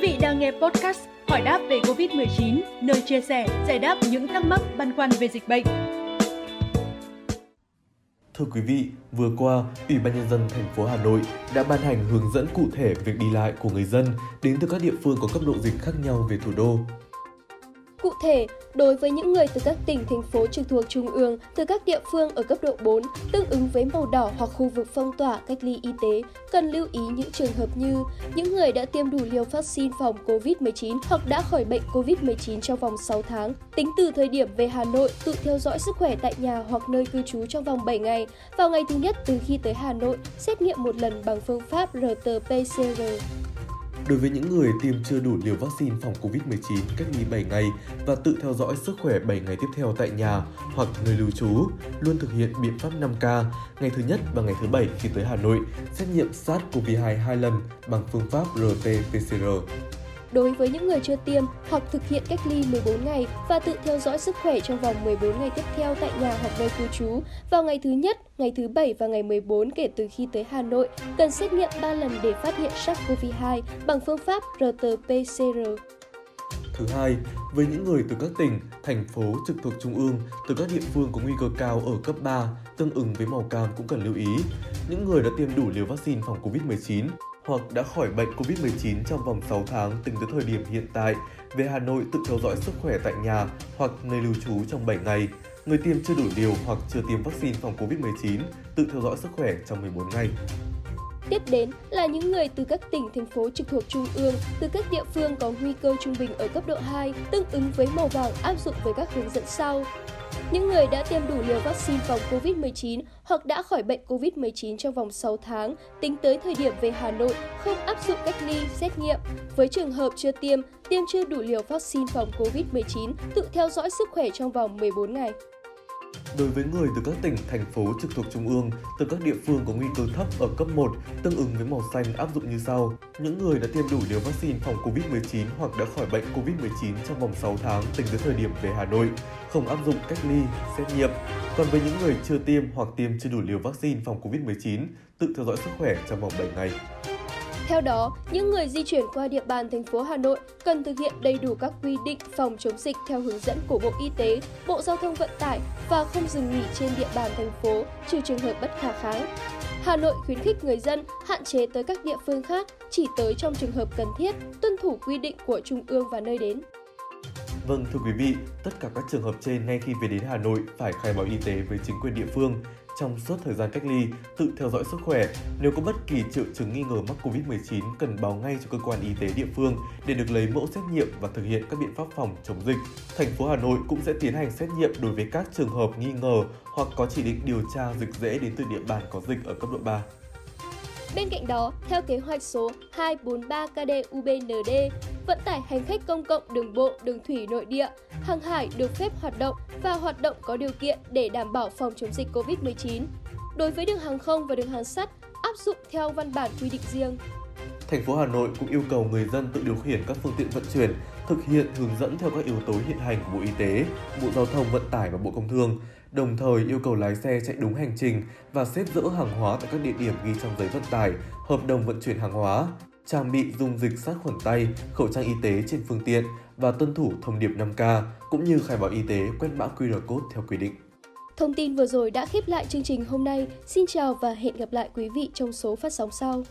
vị đang nghe podcast Hỏi đáp về Covid-19, nơi chia sẻ, giải đáp những thắc mắc băn khoăn về dịch bệnh. Thưa quý vị, vừa qua, Ủy ban nhân dân thành phố Hà Nội đã ban hành hướng dẫn cụ thể việc đi lại của người dân đến từ các địa phương có cấp độ dịch khác nhau về thủ đô. Cụ thể, đối với những người từ các tỉnh, thành phố trực thuộc trung ương, từ các địa phương ở cấp độ 4, tương ứng với màu đỏ hoặc khu vực phong tỏa cách ly y tế, cần lưu ý những trường hợp như những người đã tiêm đủ liều vaccine phòng COVID-19 hoặc đã khỏi bệnh COVID-19 trong vòng 6 tháng, tính từ thời điểm về Hà Nội tự theo dõi sức khỏe tại nhà hoặc nơi cư trú trong vòng 7 ngày, vào ngày thứ nhất từ khi tới Hà Nội, xét nghiệm một lần bằng phương pháp RT-PCR. Đối với những người tiêm chưa đủ liều vaccine phòng COVID-19 cách ly 7 ngày và tự theo dõi sức khỏe 7 ngày tiếp theo tại nhà hoặc nơi lưu trú, luôn thực hiện biện pháp 5K ngày thứ nhất và ngày thứ bảy khi tới Hà Nội, xét nghiệm SARS-CoV-2 hai lần bằng phương pháp RT-PCR. Đối với những người chưa tiêm hoặc thực hiện cách ly 14 ngày và tự theo dõi sức khỏe trong vòng 14 ngày tiếp theo tại nhà hoặc nơi cư trú, vào ngày thứ nhất, ngày thứ bảy và ngày 14 kể từ khi tới Hà Nội, cần xét nghiệm 3 lần để phát hiện SARS-CoV-2 bằng phương pháp RT-PCR. Thứ hai, với những người từ các tỉnh, thành phố trực thuộc trung ương, từ các địa phương có nguy cơ cao ở cấp 3, tương ứng với màu cam cũng cần lưu ý. Những người đã tiêm đủ liều vaccine phòng COVID-19 hoặc đã khỏi bệnh COVID-19 trong vòng 6 tháng tính tới thời điểm hiện tại, về Hà Nội tự theo dõi sức khỏe tại nhà hoặc nơi lưu trú trong 7 ngày. Người tiêm chưa đủ liều hoặc chưa tiêm vaccine phòng COVID-19 tự theo dõi sức khỏe trong 14 ngày. Tiếp đến là những người từ các tỉnh, thành phố trực thuộc trung ương, từ các địa phương có nguy cơ trung bình ở cấp độ 2, tương ứng với màu vàng áp dụng với các hướng dẫn sau. Những người đã tiêm đủ liều vaccine phòng COVID-19 hoặc đã khỏi bệnh COVID-19 trong vòng 6 tháng, tính tới thời điểm về Hà Nội, không áp dụng cách ly, xét nghiệm. Với trường hợp chưa tiêm, tiêm chưa đủ liều vaccine phòng COVID-19, tự theo dõi sức khỏe trong vòng 14 ngày. Đối với người từ các tỉnh, thành phố trực thuộc trung ương, từ các địa phương có nguy cơ thấp ở cấp 1, tương ứng với màu xanh áp dụng như sau. Những người đã tiêm đủ liều vaccine phòng COVID-19 hoặc đã khỏi bệnh COVID-19 trong vòng 6 tháng tính từ thời điểm về Hà Nội, không áp dụng cách ly, xét nghiệm. Còn với những người chưa tiêm hoặc tiêm chưa đủ liều vaccine phòng COVID-19, tự theo dõi sức khỏe trong vòng 7 ngày. Theo đó, những người di chuyển qua địa bàn thành phố Hà Nội cần thực hiện đầy đủ các quy định phòng chống dịch theo hướng dẫn của Bộ Y tế, Bộ Giao thông Vận tải và không dừng nghỉ trên địa bàn thành phố trừ trường hợp bất khả kháng. Hà Nội khuyến khích người dân hạn chế tới các địa phương khác chỉ tới trong trường hợp cần thiết, tuân thủ quy định của Trung ương và nơi đến. Vâng, thưa quý vị, tất cả các trường hợp trên ngay khi về đến Hà Nội phải khai báo y tế với chính quyền địa phương trong suốt thời gian cách ly, tự theo dõi sức khỏe. Nếu có bất kỳ triệu chứng nghi ngờ mắc COVID-19 cần báo ngay cho cơ quan y tế địa phương để được lấy mẫu xét nghiệm và thực hiện các biện pháp phòng chống dịch. Thành phố Hà Nội cũng sẽ tiến hành xét nghiệm đối với các trường hợp nghi ngờ hoặc có chỉ định điều tra dịch dễ đến từ địa bàn có dịch ở cấp độ 3. Bên cạnh đó, theo kế hoạch số 243kdubnd vận tải hành khách công cộng đường bộ, đường thủy nội địa, hàng hải được phép hoạt động và hoạt động có điều kiện để đảm bảo phòng chống dịch COVID-19. Đối với đường hàng không và đường hàng sắt, áp dụng theo văn bản quy định riêng. Thành phố Hà Nội cũng yêu cầu người dân tự điều khiển các phương tiện vận chuyển, thực hiện hướng dẫn theo các yếu tố hiện hành của Bộ Y tế, Bộ Giao thông Vận tải và Bộ Công Thương, đồng thời yêu cầu lái xe chạy đúng hành trình và xếp dỡ hàng hóa tại các địa điểm ghi trong giấy vận tải, hợp đồng vận chuyển hàng hóa, trang bị dung dịch sát khuẩn tay, khẩu trang y tế trên phương tiện và tuân thủ thông điệp 5K, cũng như khai báo y tế quét mã QR code theo quy định. Thông tin vừa rồi đã khép lại chương trình hôm nay. Xin chào và hẹn gặp lại quý vị trong số phát sóng sau.